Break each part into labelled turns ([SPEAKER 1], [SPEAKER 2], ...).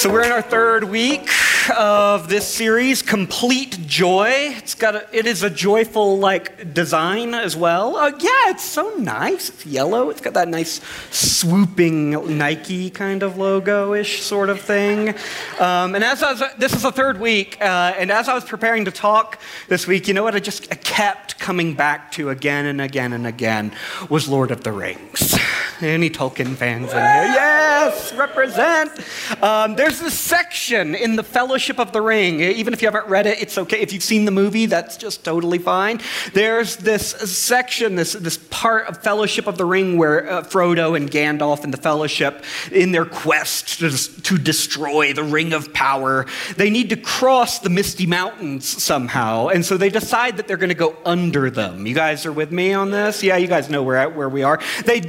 [SPEAKER 1] So we're in our third week of this series, Complete Joy. It's got a, it is a joyful like design as well. Uh, yeah, it's so nice. It's yellow. It's got that nice swooping Nike kind of logo-ish sort of thing. Um, and as I was, this is the third week, uh, and as I was preparing to talk this week, you know what I just kept coming back to again and again and again was Lord of the Rings. Any Tolkien fans in here? Yes, represent. Um, there's this section in the Fellowship of the Ring. Even if you haven't read it, it's okay. If you've seen the movie, that's just totally fine. There's this section, this, this part of Fellowship of the Ring where uh, Frodo and Gandalf and the Fellowship, in their quest to, to destroy the Ring of Power, they need to cross the Misty Mountains somehow. And so they decide that they're going to go under them. You guys are with me on this? Yeah, you guys know where, where we are. They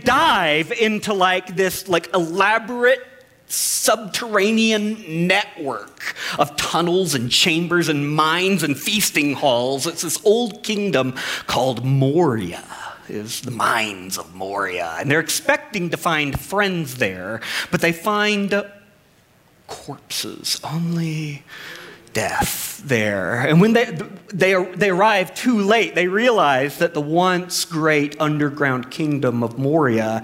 [SPEAKER 1] dive into like this like elaborate subterranean network of tunnels and chambers and mines and feasting halls. It's this old kingdom called Moria is the mines of Moria. And they're expecting to find friends there, but they find corpses, only death there. And when they, they, they arrive too late, they realize that the once great underground kingdom of Moria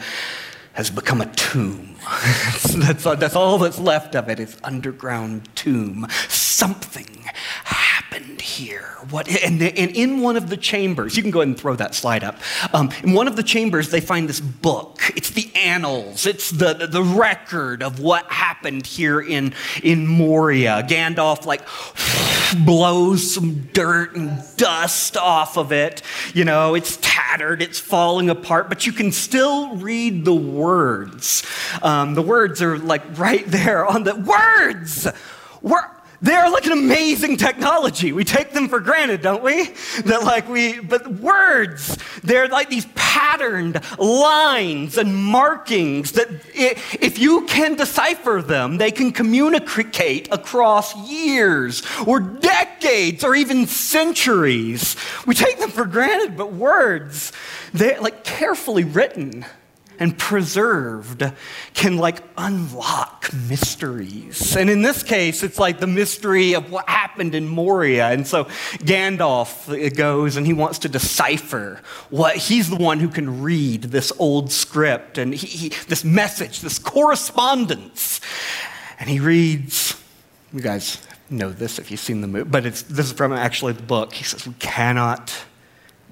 [SPEAKER 1] has become a tomb. that's, that's all that's left of it is underground tomb. Something happened here? What, and, and, in one of the chambers, you can go ahead and throw that slide up. Um, in one of the chambers, they find this book. It's the annals, it's the, the record of what happened here in, in Moria. Gandalf, like, blows some dirt and dust off of it. You know, it's tattered, it's falling apart, but you can still read the words. Um, the words are like right there on the words. Wor- they're like an amazing technology. We take them for granted, don't we? That like we, but words, they're like these patterned lines and markings that if you can decipher them, they can communicate across years or decades or even centuries. We take them for granted, but words, they're like carefully written and preserved can like unlock mysteries. And in this case, it's like the mystery of what happened in Moria. And so Gandalf goes and he wants to decipher what he's the one who can read this old script and he, he, this message, this correspondence. And he reads, you guys know this if you've seen the movie, but it's, this is from actually the book. He says, We cannot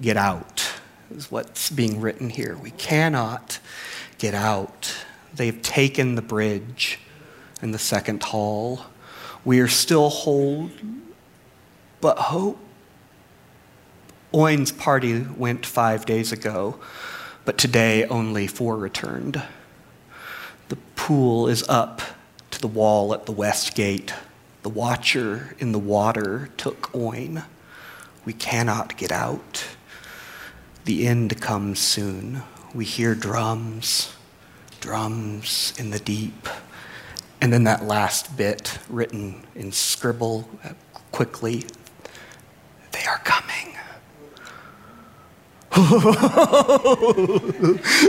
[SPEAKER 1] get out is what's being written here. We cannot get out. They've taken the bridge and the second hall. We are still whole, but hope. Óin's party went five days ago, but today only four returned. The pool is up to the wall at the west gate. The watcher in the water took Owen. We cannot get out. The end comes soon. We hear drums, drums in the deep. And then that last bit written in scribble uh, quickly they are coming.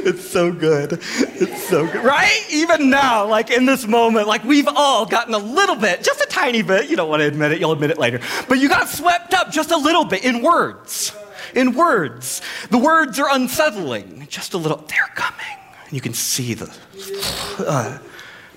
[SPEAKER 1] it's so good. It's so good. Right? Even now, like in this moment, like we've all gotten a little bit, just a tiny bit. You don't want to admit it, you'll admit it later. But you got swept up just a little bit in words in words. The words are unsettling, just a little. They're coming. You can see the. Uh,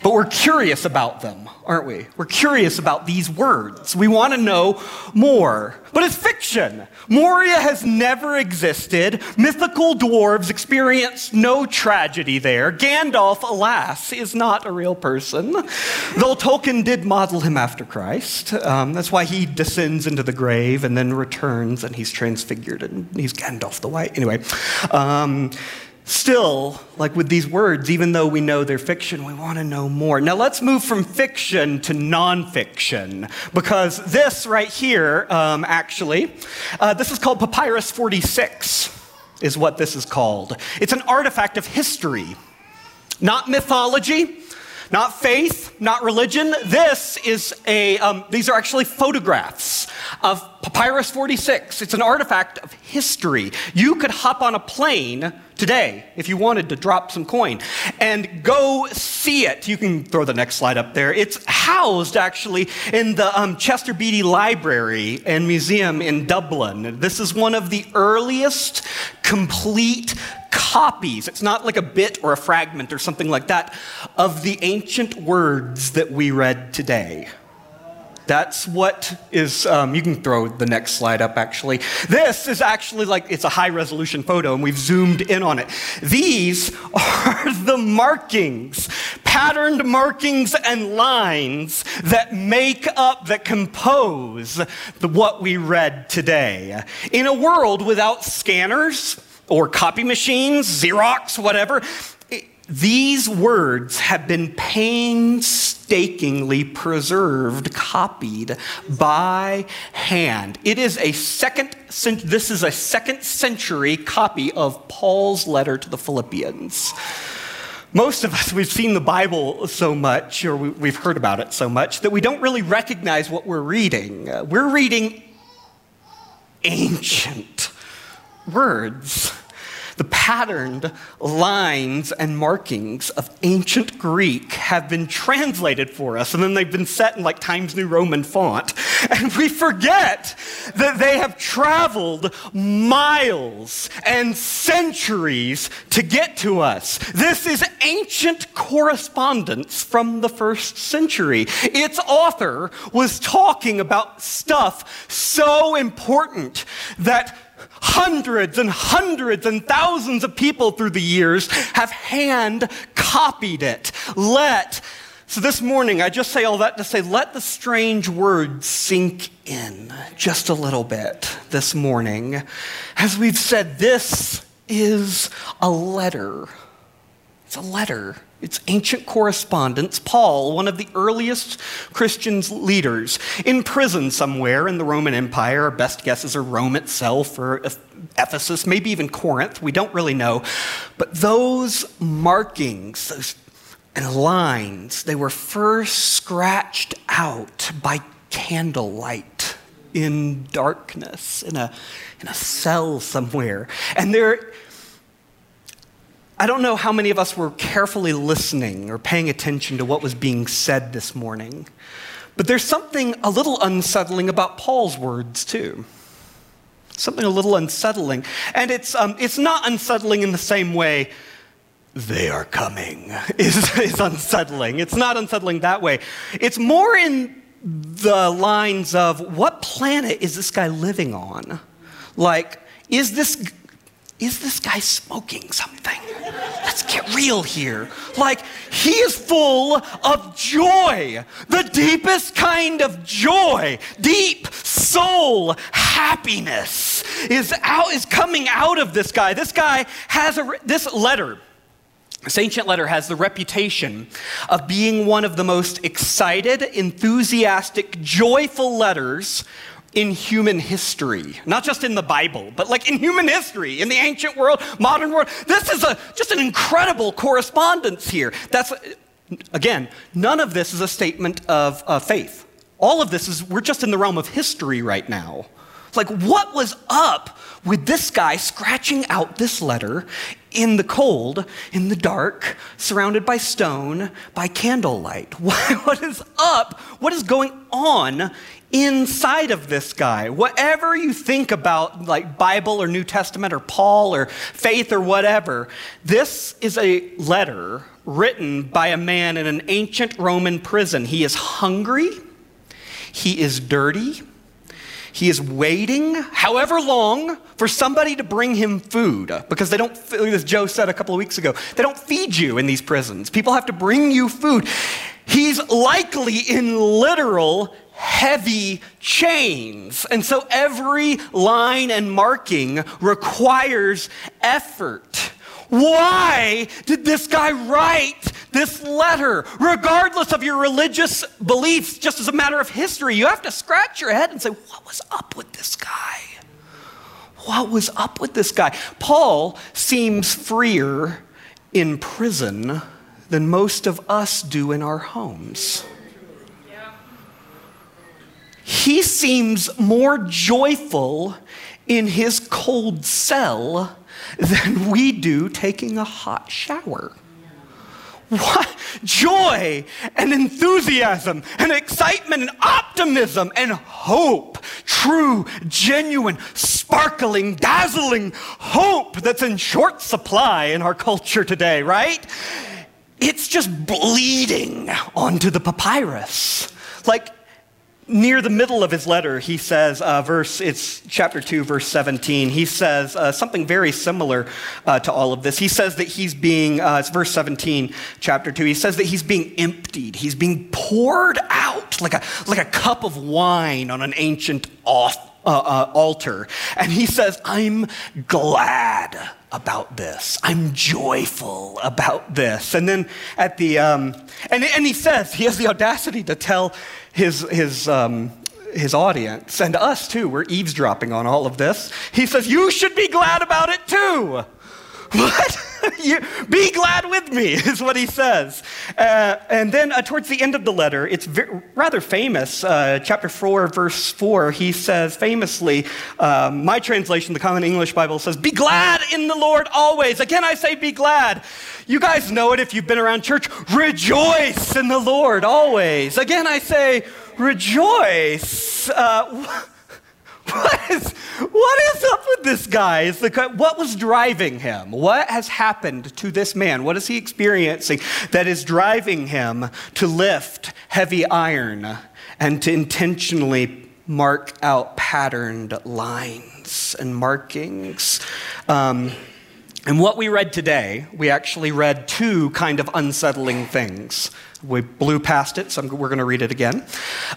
[SPEAKER 1] but we're curious about them, aren't we? We're curious about these words. We want to know more. But it's fiction. Moria has never existed. Mythical dwarves experience no tragedy there. Gandalf, alas, is not a real person, though Tolkien did model him after Christ. Um, that's why he descends into the grave and then returns and he's transfigured and he's Gandalf the White. Anyway. Um, Still, like with these words, even though we know they're fiction, we want to know more. Now let's move from fiction to nonfiction, because this right here, um, actually, uh, this is called Papyrus 46, is what this is called. It's an artifact of history, not mythology, not faith, not religion. This is a, um, these are actually photographs of Papyrus 46. It's an artifact of history. You could hop on a plane today if you wanted to drop some coin and go see it. You can throw the next slide up there. It's housed actually in the um, Chester Beatty Library and Museum in Dublin. This is one of the earliest complete copies. It's not like a bit or a fragment or something like that of the ancient words that we read today. That's what is, um, you can throw the next slide up actually. This is actually like, it's a high resolution photo and we've zoomed in on it. These are the markings, patterned markings and lines that make up, that compose the, what we read today. In a world without scanners, or copy machines, Xerox, whatever, these words have been painstakingly preserved, copied by hand. It is a second, this is a second century copy of Paul's letter to the Philippians. Most of us, we've seen the Bible so much, or we've heard about it so much, that we don't really recognize what we're reading. We're reading ancient words the patterned lines and markings of ancient Greek have been translated for us, and then they've been set in like Times New Roman font. And we forget that they have traveled miles and centuries to get to us. This is ancient correspondence from the first century. Its author was talking about stuff so important that hundreds and hundreds and thousands of people through the years have hand copied it. Let, so this morning, I just say all that to say, let the strange words sink in just a little bit this morning. As we've said, this is a letter. It's a letter it's ancient correspondence. Paul, one of the earliest Christian leaders, in prison somewhere in the Roman Empire. Our best guesses are Rome itself or Ephesus, maybe even Corinth. We don't really know. But those markings, those and lines, they were first scratched out by candlelight in darkness, in a, in a cell somewhere. And they're I don't know how many of us were carefully listening or paying attention to what was being said this morning, but there's something a little unsettling about Paul's words, too. Something a little unsettling. And it's, um, it's not unsettling in the same way they are coming is, is unsettling. It's not unsettling that way. It's more in the lines of what planet is this guy living on? Like, is this is this guy smoking something? Let's get real here. Like, he is full of joy, the deepest kind of joy, deep soul happiness is out is coming out of this guy. This guy has a this letter. This ancient letter has the reputation of being one of the most excited, enthusiastic, joyful letters in human history, not just in the Bible, but like in human history, in the ancient world, modern world. This is a, just an incredible correspondence here. That's, again, none of this is a statement of uh, faith. All of this is, we're just in the realm of history right now. Like, what was up with this guy scratching out this letter in the cold, in the dark, surrounded by stone, by candlelight? what is up? What is going on inside of this guy. Whatever you think about, like Bible or New Testament or Paul or faith or whatever, this is a letter written by a man in an ancient Roman prison. He is hungry, he is dirty. He is waiting, however long, for somebody to bring him food because they don't, as Joe said a couple of weeks ago, they don't feed you in these prisons. People have to bring you food. He's likely in literal heavy chains. And so every line and marking requires effort. Why did this guy write this letter? Regardless of your religious beliefs, just as a matter of history, you have to scratch your head and say, what was up with this guy? What was up with this guy? Paul seems freer in prison than most of us do in our homes he seems more joyful in his cold cell than we do taking a hot shower. What joy and enthusiasm and excitement and optimism and hope. True, genuine, sparkling, dazzling hope that's in short supply in our culture today, right? It's just bleeding onto the papyrus. Like near the middle of his letter, he says, uh, verse, it's chapter 2, verse 17, he says uh, something very similar uh, to all of this. He says that he's being, uh, it's verse 17, chapter 2, he says that he's being emptied, he's being poured out like a, like a cup of wine on an ancient uh, uh, altar. And he says, I'm glad about this. I'm joyful about this. And then at the, um, and, and he says, he has the audacity to tell his, his, um, his audience and us too, we're eavesdropping on all of this. He says, You should be glad about it too. What? you, be glad with me, is what he says. Uh, and then uh, towards the end of the letter, it's rather famous. Uh, chapter 4, verse 4, he says famously, um, my translation, the Common English Bible says, Be glad in the Lord always. Again, I say, Be glad. You guys know it if you've been around church. Rejoice in the Lord always. Again, I say, Rejoice. What is, what is up with this guy? Is the, what was driving him? What has happened to this man? What is he experiencing that is driving him to lift heavy iron and to intentionally mark out patterned lines and markings? Um, and what we read today, we actually read two kind of unsettling things. We blew past it, so we're going to read it again.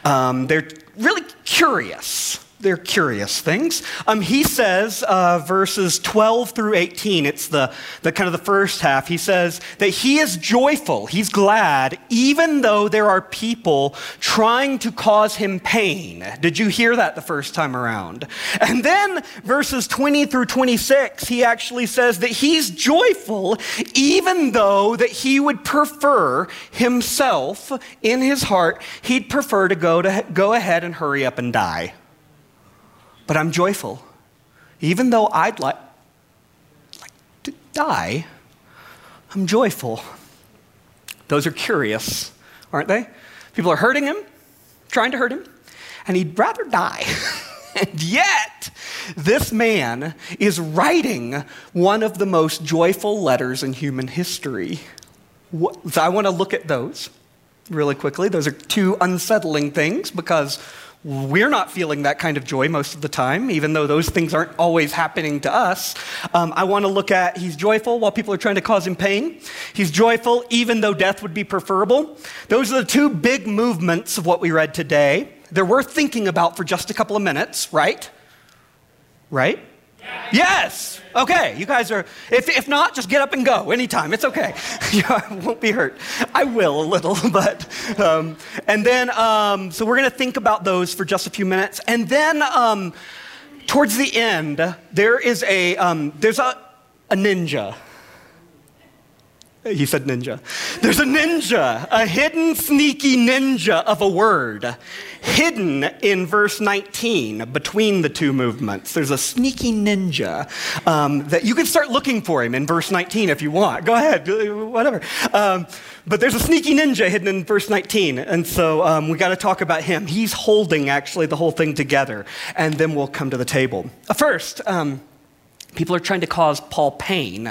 [SPEAKER 1] Um, they're really curious they're curious things. Um, he says, uh, verses 12 through 18, it's the, the kind of the first half, he says that he is joyful, he's glad, even though there are people trying to cause him pain. Did you hear that the first time around? And then verses 20 through 26, he actually says that he's joyful, even though that he would prefer himself in his heart, he'd prefer to go, to go ahead and hurry up and die but I'm joyful. Even though I'd like, like to die, I'm joyful. Those are curious, aren't they? People are hurting him, trying to hurt him, and he'd rather die. and yet, this man is writing one of the most joyful letters in human history. So I want to look at those really quickly. Those are two unsettling things because we're not feeling that kind of joy most of the time, even though those things aren't always happening to us. Um, I want to look at he's joyful while people are trying to cause him pain. He's joyful even though death would be preferable. Those are the two big movements of what we read today. They're worth thinking about for just a couple of minutes, right? Right? Yes. Okay. You guys are, if, if not, just get up and go anytime. It's okay. I won't be hurt. I will a little, but, um, and then, um, so we're going to think about those for just a few minutes. And then, um, towards the end, there is a, um, there's a, a ninja. He said ninja. There's a ninja, a hidden, sneaky ninja of a word, hidden in verse 19 between the two movements. There's a sneaky ninja um, that you can start looking for him in verse 19 if you want. Go ahead, whatever. Um, but there's a sneaky ninja hidden in verse 19, and so um, we got to talk about him. He's holding actually the whole thing together, and then we'll come to the table. First, um, People are trying to cause Paul pain.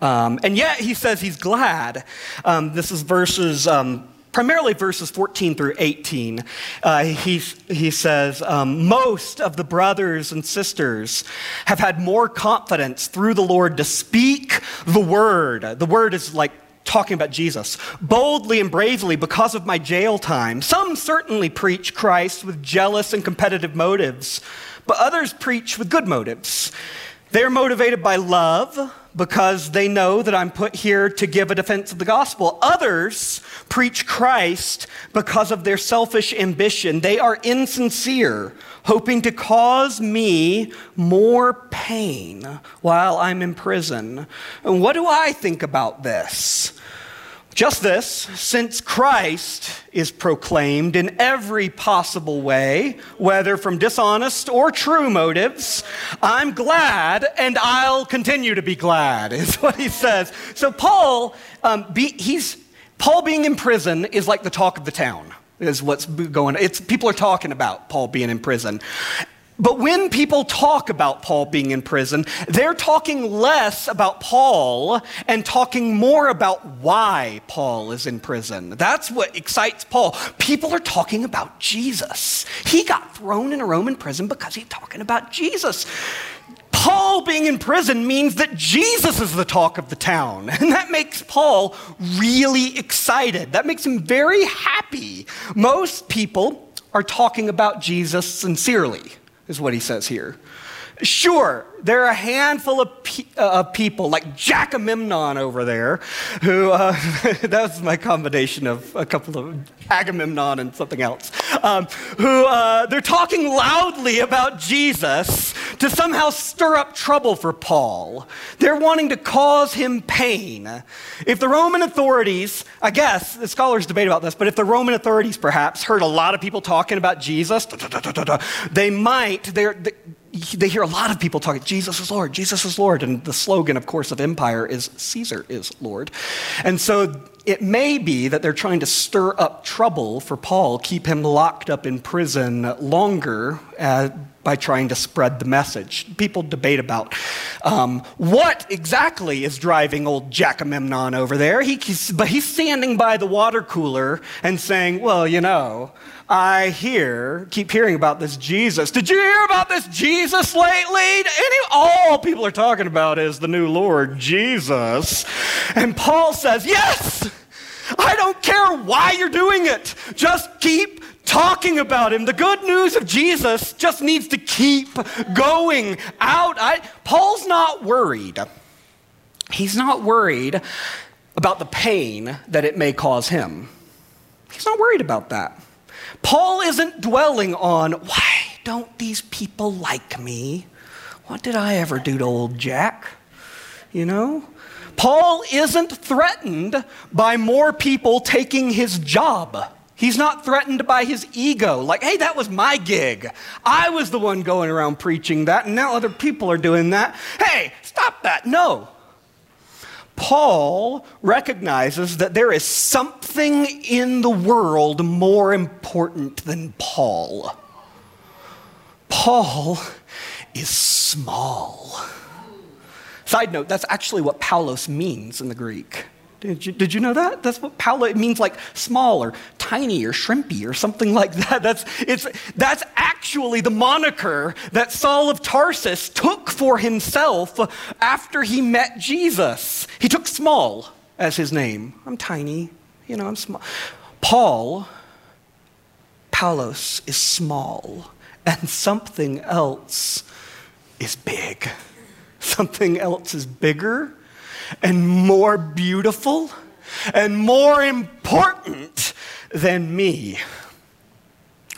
[SPEAKER 1] Um, and yet he says he's glad. Um, this is verses, um, primarily verses 14 through 18. Uh, he, he says, um, Most of the brothers and sisters have had more confidence through the Lord to speak the word. The word is like talking about Jesus, boldly and bravely because of my jail time. Some certainly preach Christ with jealous and competitive motives, but others preach with good motives. They're motivated by love because they know that I'm put here to give a defense of the gospel. Others preach Christ because of their selfish ambition. They are insincere, hoping to cause me more pain while I'm in prison. And what do I think about this? Just this, since Christ is proclaimed in every possible way, whether from dishonest or true motives, I'm glad and I'll continue to be glad, is what he says. So, Paul, um, be, he's, Paul being in prison is like the talk of the town, is what's going It's, people are talking about Paul being in prison. But when people talk about Paul being in prison, they're talking less about Paul and talking more about why Paul is in prison. That's what excites Paul. People are talking about Jesus. He got thrown in a Roman prison because he's talking about Jesus. Paul being in prison means that Jesus is the talk of the town. And that makes Paul really excited. That makes him very happy. Most people are talking about Jesus sincerely is what he says here. Sure, there are a handful of, pe- uh, people, like Jack Agamemnon over there, who, uh, was my combination of a couple of Agamemnon and something else, um, who uh, they're talking loudly about Jesus to somehow stir up trouble for Paul. They're wanting to cause him pain. If the Roman authorities, I guess, the scholars debate about this, but if the Roman authorities perhaps heard a lot of people talking about Jesus, they might, they're, they hear a lot of people talking, Jesus is Lord, Jesus is Lord. And the slogan, of course, of empire is Caesar is Lord. And so it may be that they're trying to stir up trouble for Paul, keep him locked up in prison longer uh, by trying to spread the message. People debate about um, what exactly is driving old Jack Agamemnon over there. He, he's, but he's standing by the water cooler and saying, Well, you know, I hear, keep hearing about this Jesus. Did you hear about this Jesus lately? Any, all people are talking about is the new Lord, Jesus. And Paul says, Yes, I don't care why you're doing it. Just keep talking about him. The good news of Jesus just needs to keep going out. I, Paul's not worried. He's not worried about the pain that it may cause him. He's not worried about that. Paul isn't dwelling on, why don't these people like me? What did I ever do to old Jack? You know? Paul isn't threatened by more people taking his job. He's not threatened by his ego, like, hey, that was my gig. I was the one going around preaching that, and now other people are doing that. Hey, stop that. No. Paul recognizes that there is something in the world more important than Paul. Paul is small. Side note, that's actually what Paulos means in the Greek. Did you, did you know that? That's what Paulo, it means like small or tiny or shrimpy or something like that. That's, it's, that's actually the moniker that Saul of Tarsus took for himself after he met Jesus. He took small as his name. I'm tiny, you know, I'm small. Paul, Paulos, is small, and something else is big. Something else is bigger and more beautiful and more important than me.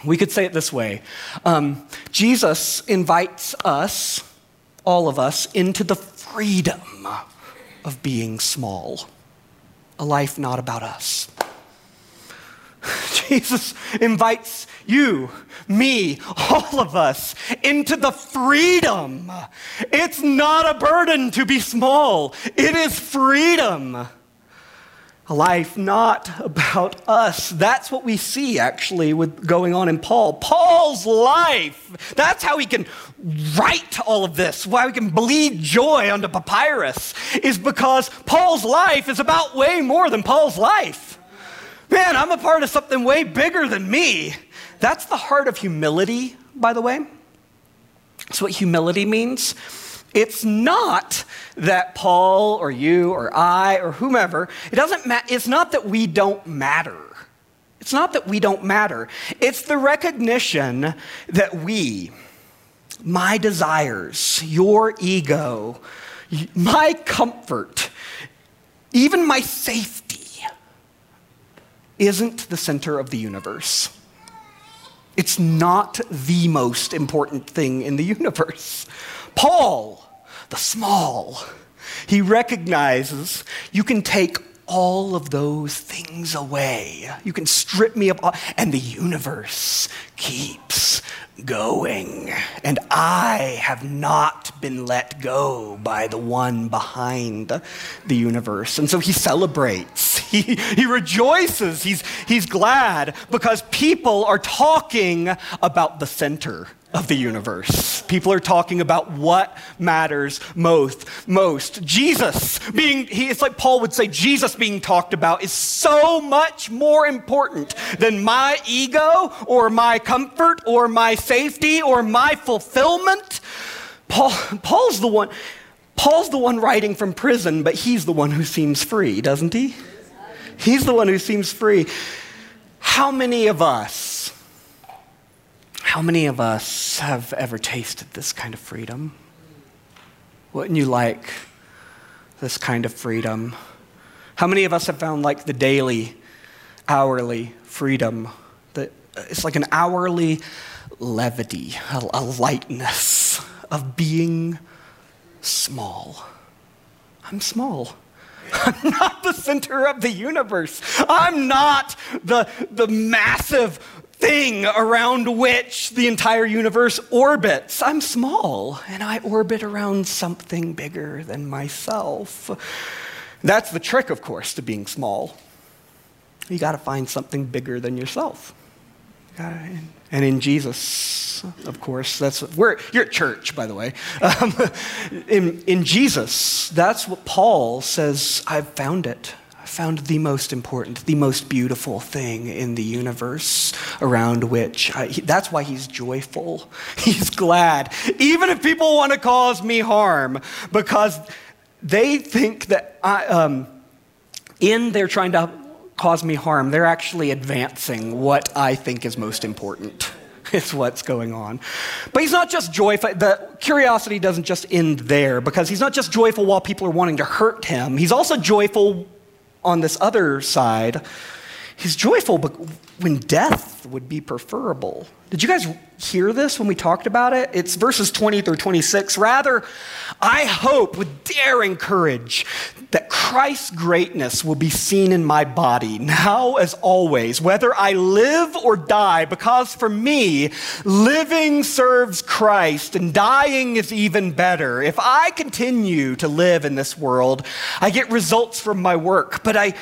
[SPEAKER 1] We could say it this way um, Jesus invites us, all of us, into the freedom of being small, a life not about us. Jesus invites you, me, all of us into the freedom. It's not a burden to be small, it is freedom. A life not about us. That's what we see actually with going on in Paul. Paul's life. That's how he can write all of this, why we can bleed joy onto papyrus, is because Paul's life is about way more than Paul's life. Man, I'm a part of something way bigger than me. That's the heart of humility, by the way. That's what humility means. It's not that Paul or you or I or whomever, it doesn't ma- it's not that we don't matter. It's not that we don't matter. It's the recognition that we, my desires, your ego, my comfort, even my safety, isn't the center of the universe. It's not the most important thing in the universe. Paul, the small, he recognizes you can take all of those things away. You can strip me of all, and the universe keeps going. And I have not been let go by the one behind the universe. And so he celebrates, he, he rejoices, he's, he's glad because people are talking about the center of the universe. People are talking about what matters most. Most Jesus being he, it's like Paul would say Jesus being talked about is so much more important than my ego or my comfort or my safety or my fulfillment. Paul Paul's the one Paul's the one writing from prison, but he's the one who seems free, doesn't he? He's the one who seems free. How many of us how many of us have ever tasted this kind of freedom? Wouldn't you like this kind of freedom? How many of us have found like the daily, hourly freedom? That uh, it's like an hourly levity, a, a lightness of being small. I'm small. I'm not the center of the universe. I'm not the, the massive thing around which the entire universe orbits. I'm small, and I orbit around something bigger than myself. That's the trick, of course, to being small. You got to find something bigger than yourself. And in Jesus, of course, that's we're you're at church, by the way. Um, in, in Jesus, that's what Paul says. I've found it found the most important, the most beautiful thing in the universe around which I, he, that's why he's joyful. He's glad, even if people want to cause me harm, because they think that I, um, in their trying to cause me harm, they're actually advancing what I think is most important. Is what's going on. But he's not just joyful. The curiosity doesn't just end there because he's not just joyful while people are wanting to hurt him. He's also joyful on this other side, he's joyful, but when death would be preferable. Did you guys hear this when we talked about it? It's verses 20 through 26. Rather, I hope with daring courage that Christ's greatness will be seen in my body, now as always, whether I live or die, because for me, living serves Christ and dying is even better. If I continue to live in this world, I get results from my work, but I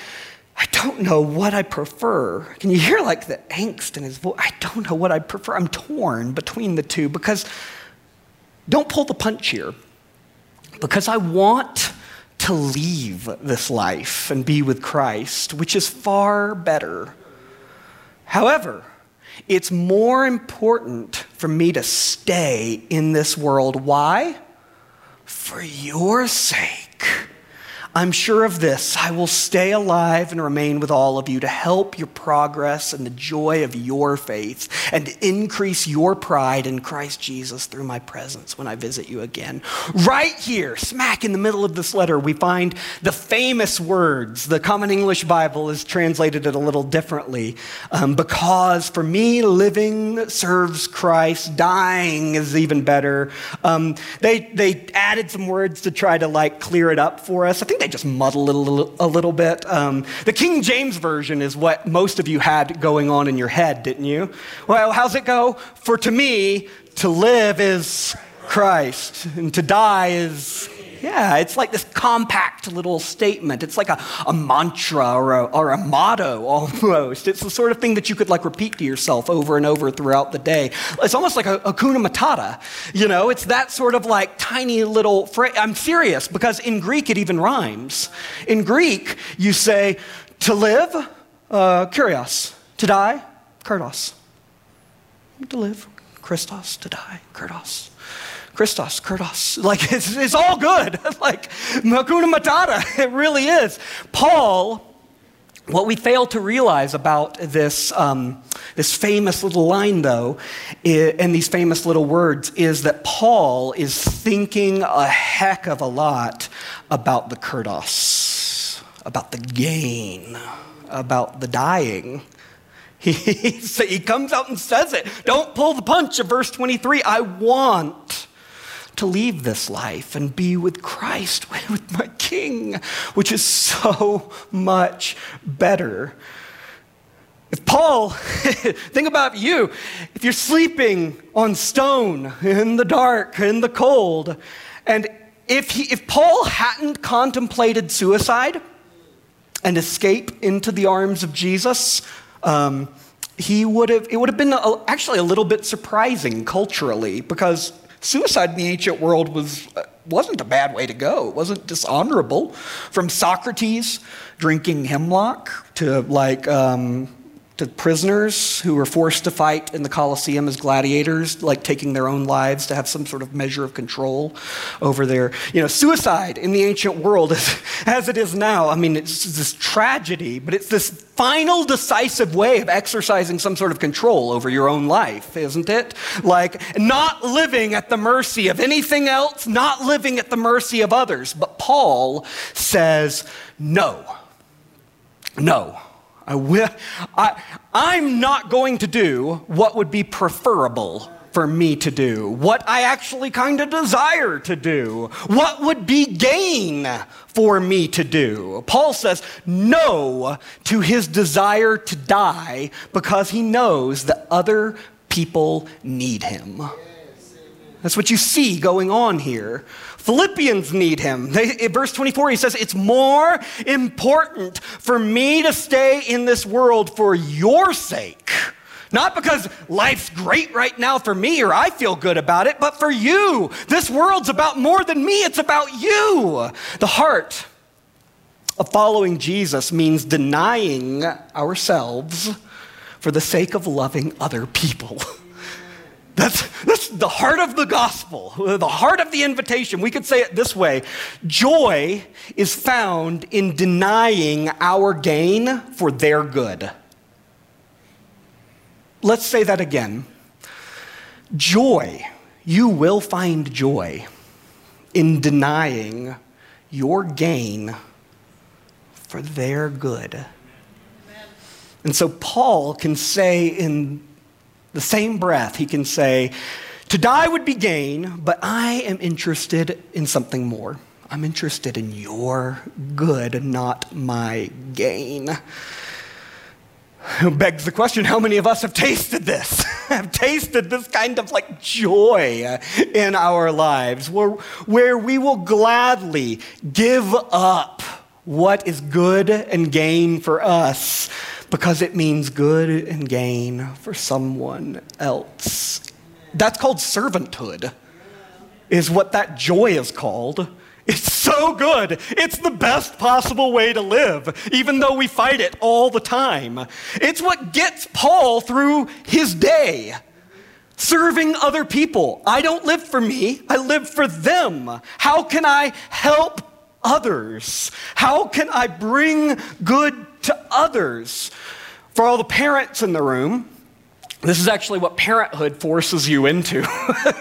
[SPEAKER 1] I don't know what I prefer. Can you hear like the angst in his voice? I don't know what I prefer. I'm torn between the two because don't pull the punch here. Because I want to leave this life and be with Christ, which is far better. However, it's more important for me to stay in this world. Why? For your sake. I'm sure of this I will stay alive and remain with all of you to help your progress and the joy of your faith and increase your pride in Christ Jesus through my presence when I visit you again. Right here, smack in the middle of this letter, we find the famous words. The Common English Bible is translated it a little differently. Um, because for me, living serves Christ, dying is even better. Um, they, they added some words to try to like clear it up for us. I think they just muddle it a little, a little bit. Um, the King James Version is what most of you had going on in your head, didn't you? Well, how's it go? For to me, to live is Christ, and to die is yeah, it's like this compact little statement. It's like a, a mantra or a, or a motto almost. It's the sort of thing that you could like repeat to yourself over and over throughout the day. It's almost like a, a kuna matata. You know, it's that sort of like tiny little phrase. I'm serious because in Greek it even rhymes. In Greek, you say to live, uh, kurios, to die, kerdos. To live, Christos, to die, kerdos. Christos, Kerdos. Like, it's, it's all good. like, Makuna Matata. It really is. Paul, what we fail to realize about this, um, this famous little line, though, and these famous little words, is that Paul is thinking a heck of a lot about the Kerdos, about the gain, about the dying. He, he comes out and says it. Don't pull the punch of verse 23. I want to leave this life and be with Christ, with my King, which is so much better. If Paul, think about you, if you're sleeping on stone in the dark, in the cold, and if, he, if Paul hadn't contemplated suicide and escape into the arms of Jesus, um, he would have, it would have been a, actually a little bit surprising culturally because suicide in the ancient world was, uh, wasn't a bad way to go. It wasn't dishonorable. From Socrates drinking hemlock to like um, to prisoners who were forced to fight in the Colosseum as gladiators, like taking their own lives to have some sort of measure of control over their, you know, suicide in the ancient world, as it is now. I mean, it's this tragedy, but it's this final decisive way of exercising some sort of control over your own life, isn't it? Like not living at the mercy of anything else, not living at the mercy of others. But Paul says, no, no. I will, I, I'm not going to do what would be preferable for me to do, what I actually kind of desire to do, what would be gain for me to do. Paul says no to his desire to die because he knows that other people need him. That's what you see going on here. Philippians need him. They, in verse 24, he says, It's more important for me to stay in this world for your sake. Not because life's great right now for me or I feel good about it, but for you. This world's about more than me, it's about you. The heart of following Jesus means denying ourselves for the sake of loving other people. That's, that's the heart of the gospel, the heart of the invitation. We could say it this way Joy is found in denying our gain for their good. Let's say that again. Joy, you will find joy in denying your gain for their good. And so Paul can say in the same breath, he can say, To die would be gain, but I am interested in something more. I'm interested in your good, not my gain. It begs the question how many of us have tasted this? have tasted this kind of like joy uh, in our lives where, where we will gladly give up what is good and gain for us because it means good and gain for someone else. That's called servanthood, is what that joy is called. It's so good. It's the best possible way to live, even though we fight it all the time. It's what gets Paul through his day. Serving other people. I don't live for me, I live for them. How can I help others? How can I bring good to others? For all the parents in the room, this is actually what parenthood forces you into.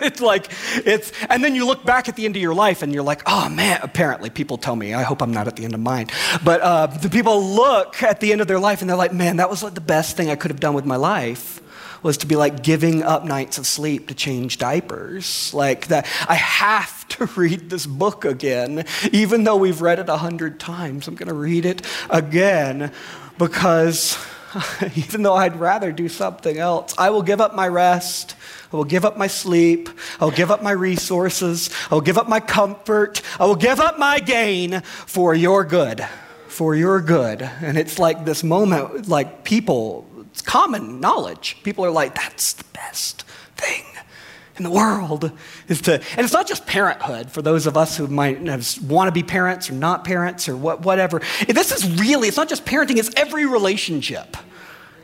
[SPEAKER 1] it's like, it's, and then you look back at the end of your life and you're like, oh man, apparently people tell me, I hope I'm not at the end of mine. But uh, the people look at the end of their life and they're like, man, that was like the best thing I could have done with my life was to be like giving up nights of sleep to change diapers. Like that, I have to read this book again, even though we've read it a hundred times. I'm going to read it again because even though I'd rather do something else. I will give up my rest. I will give up my sleep. I will give up my resources. I will give up my comfort. I will give up my gain for your good. For your good. And it's like this moment, like people, it's common knowledge. People are like, that's the best thing in the world is to and it's not just parenthood for those of us who might want to be parents or not parents or what, whatever this is really it's not just parenting it's every relationship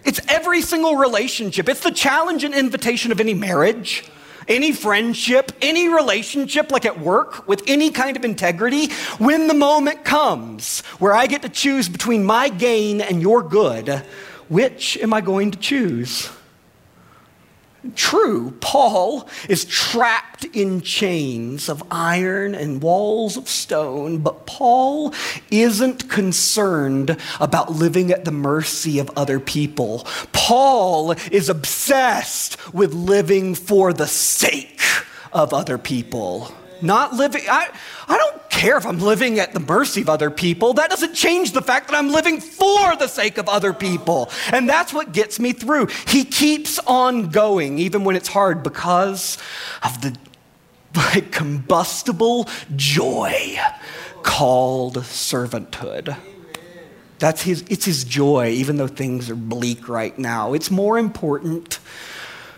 [SPEAKER 1] it's every single relationship. It's the challenge and invitation of any marriage, any friendship, any relationship, like at work, with any kind of integrity. When the moment comes where I get to choose between my gain and your good, which am I going to choose? True, Paul is trapped in chains of iron and walls of stone, but Paul isn't concerned about living at the mercy of other people. Paul is obsessed with living for the sake of other people. Not living, I, I don't care if I'm living at the mercy of other people. That doesn't change the fact that I'm living for the sake of other people. And that's what gets me through. He keeps on going, even when it's hard, because of the like, combustible joy called servanthood. That's his, it's his joy, even though things are bleak right now. It's more important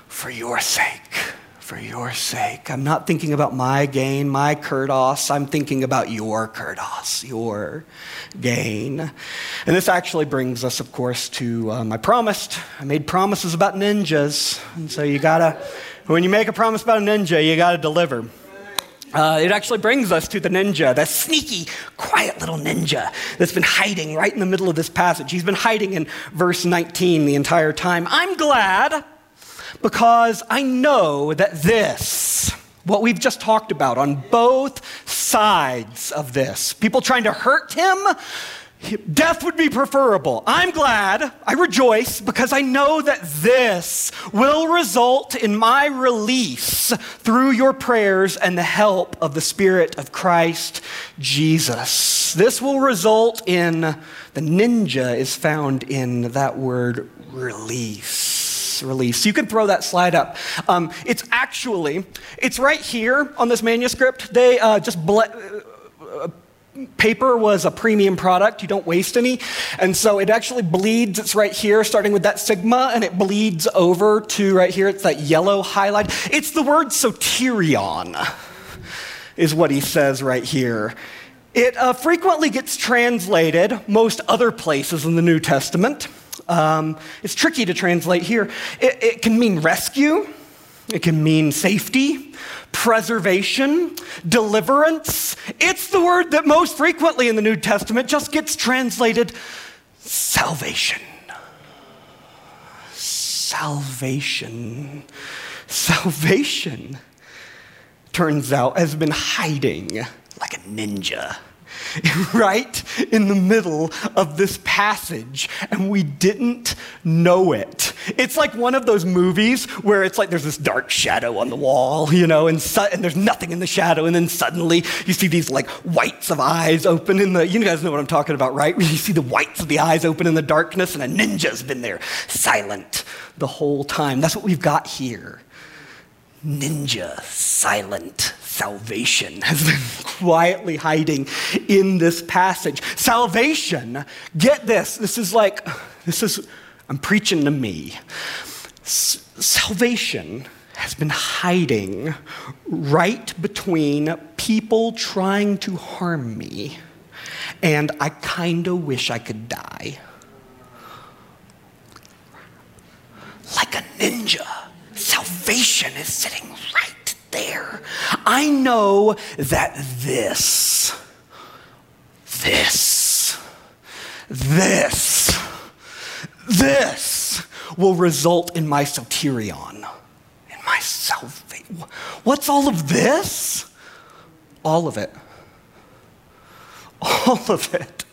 [SPEAKER 1] for your sake. For your sake. I'm not thinking about my gain, my kerdos. I'm thinking about your kerdos, your gain. And this actually brings us, of course, to um, I promised. I made promises about ninjas. And so you gotta, when you make a promise about a ninja, you gotta deliver. Uh, it actually brings us to the ninja, that sneaky, quiet little ninja that's been hiding right in the middle of this passage. He's been hiding in verse 19 the entire time. I'm glad because I know that this, what we've just talked about on both sides of this, people trying to hurt him Death would be preferable. I'm glad, I rejoice, because I know that this will result in my release through your prayers and the help of the Spirit of Christ Jesus. This will result in the ninja is found in that word release. Release. You can throw that slide up. Um, it's actually, it's right here on this manuscript. They uh, just ble- paper was a premium product. You don't waste any. And so it actually bleeds. It's right here, starting with that sigma, and it bleeds over to right here. It's that yellow highlight. It's the word soterion, is what he says right here. It uh, frequently gets translated most other places in the New Testament. Um, it's tricky to translate here. It, it can mean rescue, it can mean safety, preservation, deliverance. It's the word that most frequently in the New Testament just gets translated salvation. Salvation. Salvation, turns out, has been hiding like a ninja right in the middle of this passage, and we didn't know it. It's like one of those movies where it's like there's this dark shadow on the wall, you know, and, su- and there's nothing in the shadow, and then suddenly you see these like whites of eyes open in the, you guys know what I'm talking about, right? you see the whites of the eyes open in the darkness, and a ninja's been there, silent the whole time. That's what we've got here. Ninja, silent, salvation has been quietly hiding in this passage. Salvation, get this, this is like, this is, I'm preaching to me. Salvation has been hiding right between people trying to harm me, and I kind of wish I could die. Like a ninja, salvation is sitting right there. I know that this, this, this, this will result in my soterion, in my salvation. What's all of this? All of it. All of it.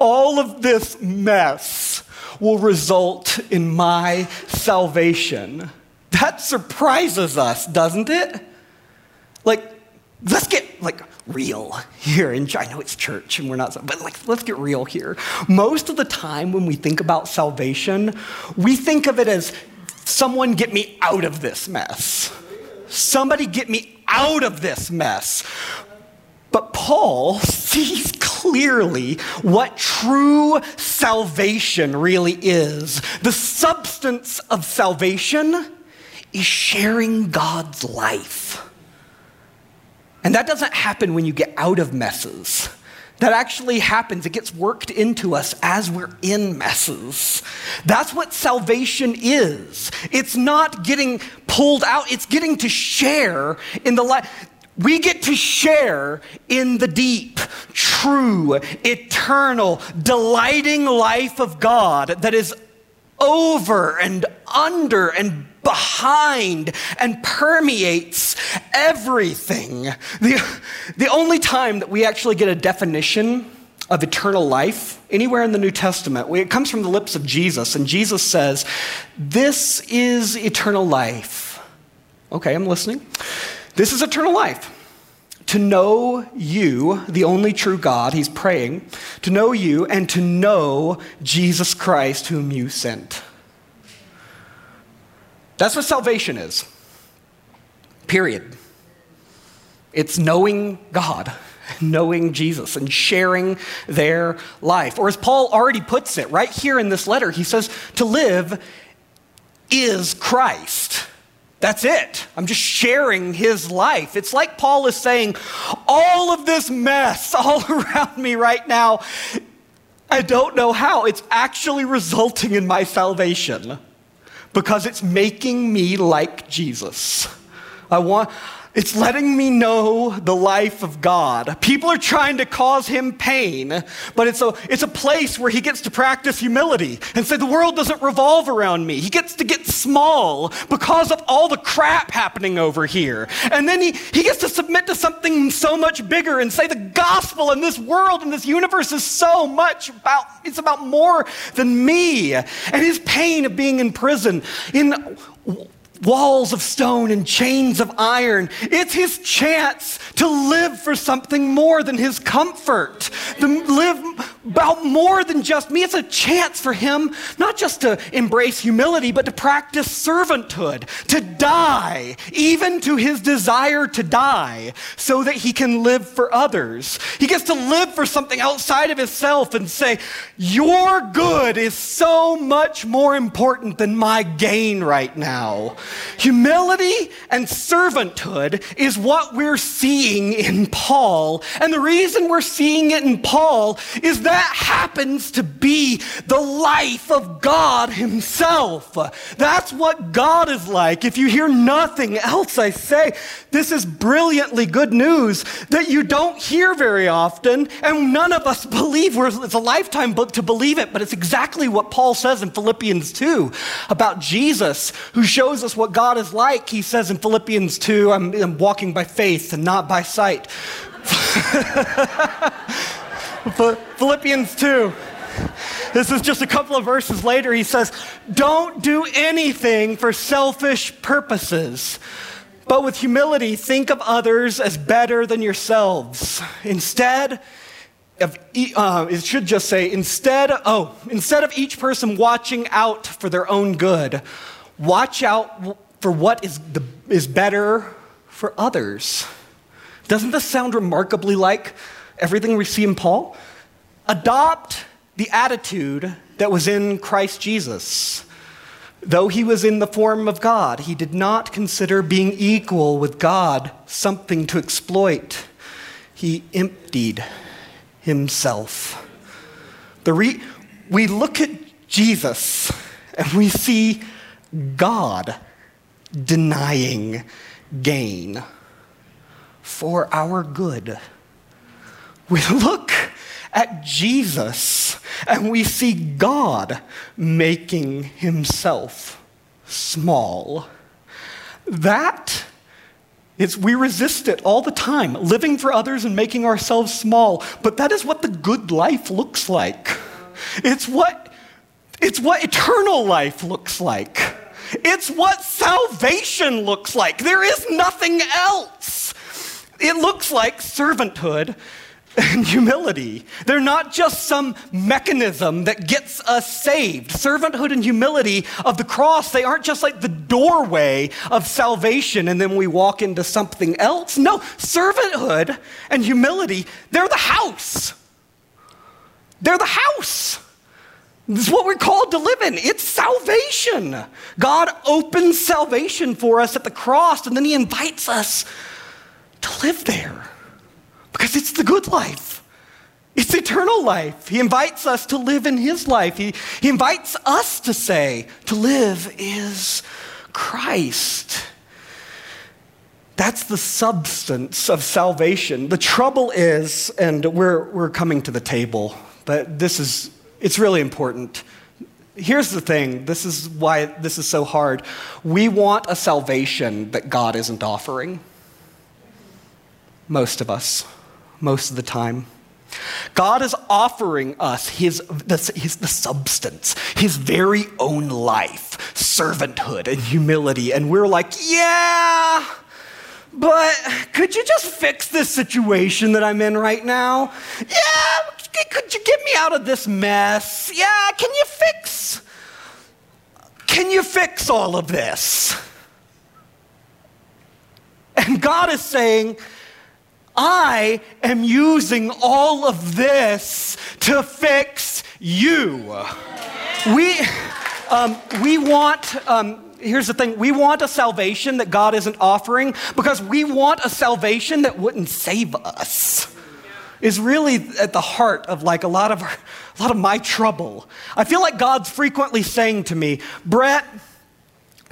[SPEAKER 1] All of this mess will result in my salvation. That surprises us, doesn't it? Like, let's get like real here in I know it's church and we're not but like let's get real here. Most of the time when we think about salvation, we think of it as someone get me out of this mess. Somebody get me out of this mess. But Paul sees clearly what true salvation really is. The substance of salvation is sharing God's life. And that doesn't happen when you get out of messes. That actually happens. It gets worked into us as we're in messes. That's what salvation is. It's not getting pulled out, it's getting to share in the life. We get to share in the deep, true, eternal, delighting life of God that is over and under and behind and permeates everything. The, the only time that we actually get a definition of eternal life anywhere in the New Testament, it comes from the lips of Jesus, and Jesus says, This is eternal life. Okay, I'm listening. This is eternal life to know you, the only true God, he's praying, to know you and to know Jesus Christ, whom you sent. That's what salvation is. Period. It's knowing God, knowing Jesus, and sharing their life. Or as Paul already puts it right here in this letter, he says, to live is Christ. That's it. I'm just sharing his life. It's like Paul is saying, all of this mess all around me right now, I don't know how. It's actually resulting in my salvation because it's making me like Jesus. I want, it's letting me know the life of God. People are trying to cause him pain, but it's a, it's a place where he gets to practice humility and say, The world doesn't revolve around me. He gets to get small because of all the crap happening over here. And then he, he gets to submit to something so much bigger and say, The gospel in this world and this universe is so much about, it's about more than me. And his pain of being in prison, in walls of stone and chains of iron. It's his chance to live for something more than his comfort, to live about more than just me. It's a chance for him not just to embrace humility, but to practice servanthood, to die, even to his desire to die, so that he can live for others. He gets to live for something outside of himself and say, Your good is so much more important than my gain right now. Humility and servanthood is what we're seeing in Paul. And the reason we're seeing it in Paul is that happens to be the life of God Himself. That's what God is like. If you hear nothing else I say, this is brilliantly good news that you don't hear very often, and none of us believe. It's a lifetime book to believe it, but it's exactly what Paul says in Philippians 2 about Jesus, who shows us what God is like. He says in Philippians 2, I'm, I'm walking by faith and not by sight. Philippians 2. This is just a couple of verses later. He says, Don't do anything for selfish purposes, but with humility, think of others as better than yourselves. Instead, of, uh, it should just say, instead, oh, instead of each person watching out for their own good, watch out for what is, the, is better for others. Doesn't this sound remarkably like everything we see in Paul? Adopt the attitude that was in Christ Jesus. Though he was in the form of God, he did not consider being equal with God something to exploit. He emptied himself. The re- we look at Jesus and we see God denying gain for our good. We look at Jesus and we see God making himself small. That is, we resist it all the time, living for others and making ourselves small. But that is what the good life looks like. It's what, it's what eternal life looks like. It's what salvation looks like. There is nothing else. It looks like servanthood and humility. They're not just some mechanism that gets us saved. Servanthood and humility of the cross, they aren't just like the doorway of salvation and then we walk into something else. No, servanthood and humility, they're the house. They're the house. Is what we're called to live in. It's salvation. God opens salvation for us at the cross, and then He invites us to live there because it's the good life. It's eternal life. He invites us to live in His life. He, he invites us to say, to live is Christ. That's the substance of salvation. The trouble is, and we're, we're coming to the table, but this is, it's really important. Here's the thing this is why this is so hard. We want a salvation that God isn't offering. Most of us most of the time. God is offering us his, the, his, the substance, his very own life, servanthood and humility. And we're like, yeah, but could you just fix this situation that I'm in right now? Yeah, could you get me out of this mess? Yeah, can you fix? Can you fix all of this? And God is saying, I am using all of this to fix you. We, um, we want, um, here's the thing we want a salvation that God isn't offering because we want a salvation that wouldn't save us. Is really at the heart of like a lot of, a lot of my trouble. I feel like God's frequently saying to me, Brett,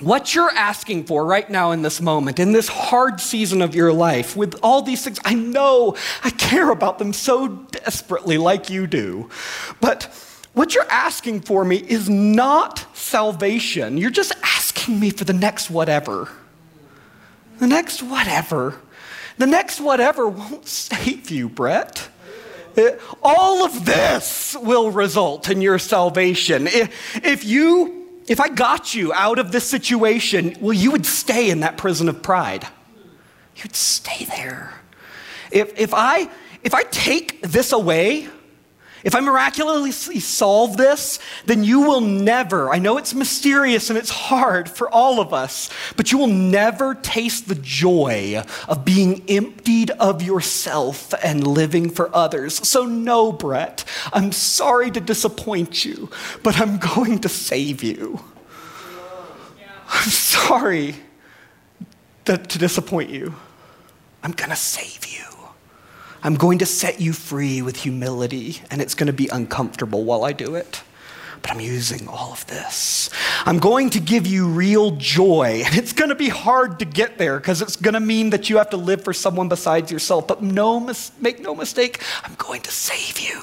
[SPEAKER 1] what you're asking for right now in this moment, in this hard season of your life, with all these things, I know I care about them so desperately, like you do. But what you're asking for me is not salvation. You're just asking me for the next whatever. The next whatever. The next whatever won't save you, Brett. It, all of this will result in your salvation. If, if you if I got you out of this situation, well, you would stay in that prison of pride. You'd stay there. If, if, I, if I take this away, if I miraculously solve this, then you will never, I know it's mysterious and it's hard for all of us, but you will never taste the joy of being emptied of yourself and living for others. So, no, Brett, I'm sorry to disappoint you, but I'm going to save you. I'm sorry to, disappoint you. I'm going to save you. I'm going to set you free with humility, and it's going to be uncomfortable while I do it. But I'm using all of this. I'm going to give you real joy, and it's going to be hard to get there because it's going to mean that you have to live for someone besides yourself. But no, make no mistake, I'm going to save you.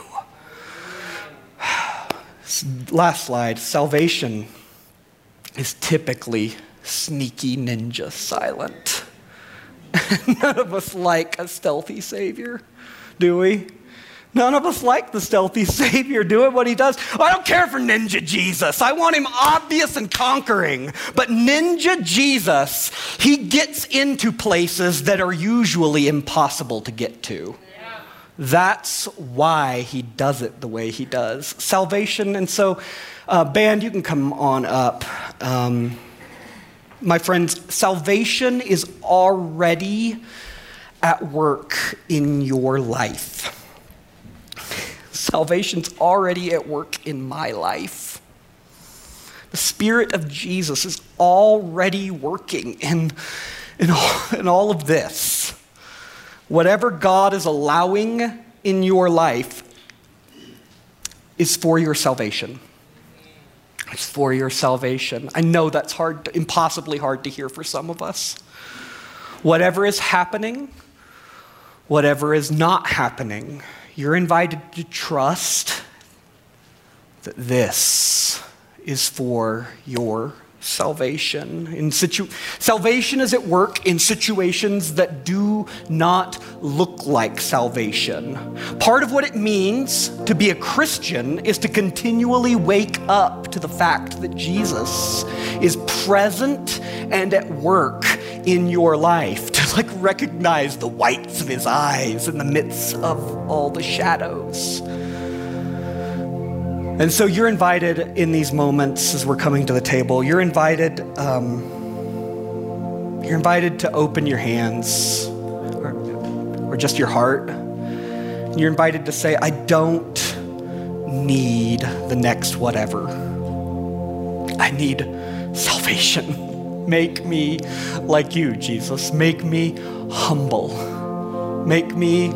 [SPEAKER 1] Last slide salvation is typically sneaky ninja silent. None of us like a stealthy Savior, do we? None of us like the stealthy Savior doing what he does. I don't care for Ninja Jesus. I want him obvious and conquering. But Ninja Jesus, he gets into places that are usually impossible to get to. That's why he does it the way he does. Salvation, and so, uh, band, you can come on up. Um, my friends, salvation is already at work in your life. Salvation's already at work in my life. The Spirit of Jesus is already working in, in, all, in all of this. Whatever God is allowing in your life is for your salvation. It's for your salvation. I know that's hard, impossibly hard to hear for some of us. Whatever is happening, whatever is not happening, you're invited to trust that this is for your salvation. In situ- salvation is at work in situations that do not look like salvation. Part of what it means to be a Christian is to continually wake up to the fact that Jesus is present and at work in your life, to like recognize the whites of his eyes in the midst of all the shadows. And so you're invited in these moments as we're coming to the table. You're invited. Um, you're invited to open your hands, or, or just your heart. You're invited to say, "I don't need the next whatever. I need salvation. Make me like you, Jesus. Make me humble. Make me."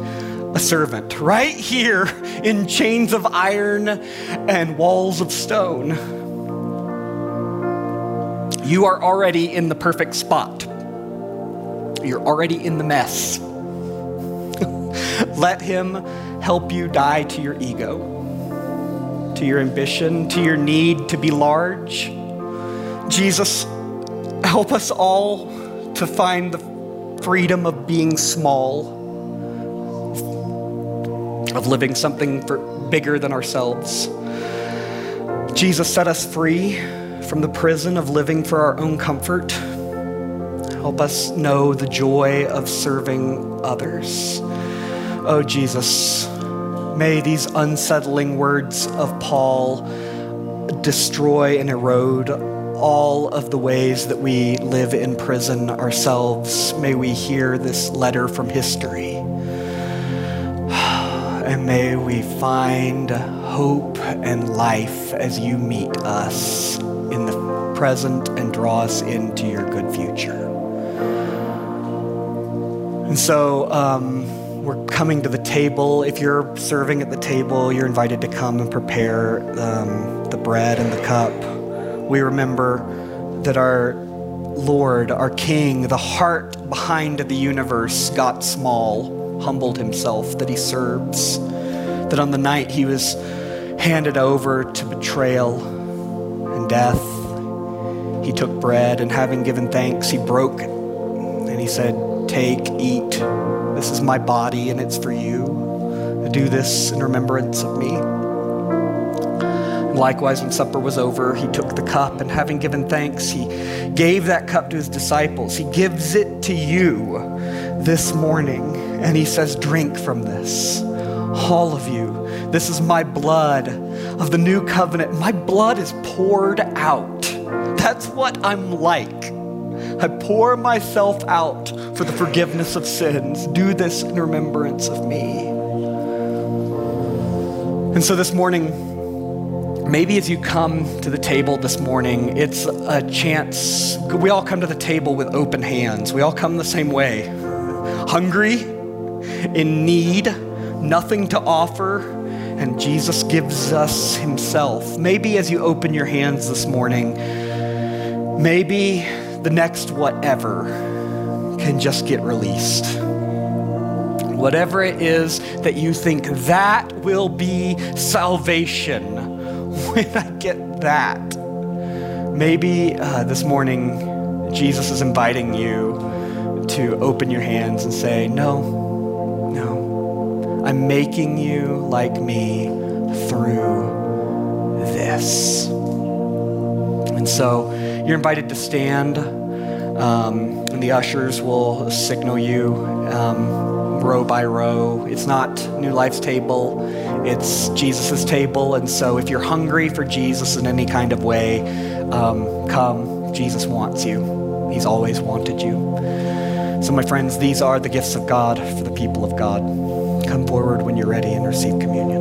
[SPEAKER 1] A servant right here in chains of iron and walls of stone. You are already in the perfect spot. You're already in the mess. Let Him help you die to your ego, to your ambition, to your need to be large. Jesus, help us all to find the freedom of being small of living something for, bigger than ourselves. Jesus set us free from the prison of living for our own comfort. Help us know the joy of serving others. Oh, Jesus, may these unsettling words of Paul destroy and erode all of the ways that we live in prison ourselves. May we hear this letter from history. May we find hope and life as you meet us in the present and draw us into your good future. And so, um, we're coming to the table. If you're serving at the table, you're invited to come and prepare um, the bread and the cup. We remember that our Lord, our King, the heart behind the universe, got small, humbled himself, that he serves. That on the night he was handed over to betrayal and death, he took bread and having given thanks, he broke it and he said, Take, eat. This is my body and it's for you. Do this in remembrance of me. Likewise, when supper was over, he took the cup and having given thanks, he gave that cup to his disciples. He gives it to you this morning and he says, Drink from this, all of you. This is my blood of the new covenant. My blood is poured out. That's what I'm like. I pour myself out for the forgiveness of sins. Do this in remembrance of me. And so this morning, maybe as you come to the table this morning, it's a chance. We all come to the table with open hands. We all come the same way hungry, in need, nothing to offer, and Jesus gives us Himself. Maybe as you open your hands this morning, maybe the next whatever can just get released. Whatever it is that you think that will be salvation when I get that. Maybe uh, this morning Jesus is inviting you to open your hands and say, No, no, I'm making you like me through this. And so you're invited to stand, um, and the ushers will signal you um, row by row. It's not New Life's table, it's Jesus' table. And so if you're hungry for Jesus in any kind of way, um, come. Jesus wants you, He's always wanted you. So, my friends, these are the gifts of God for the people of God. Come forward when you're ready and receive communion.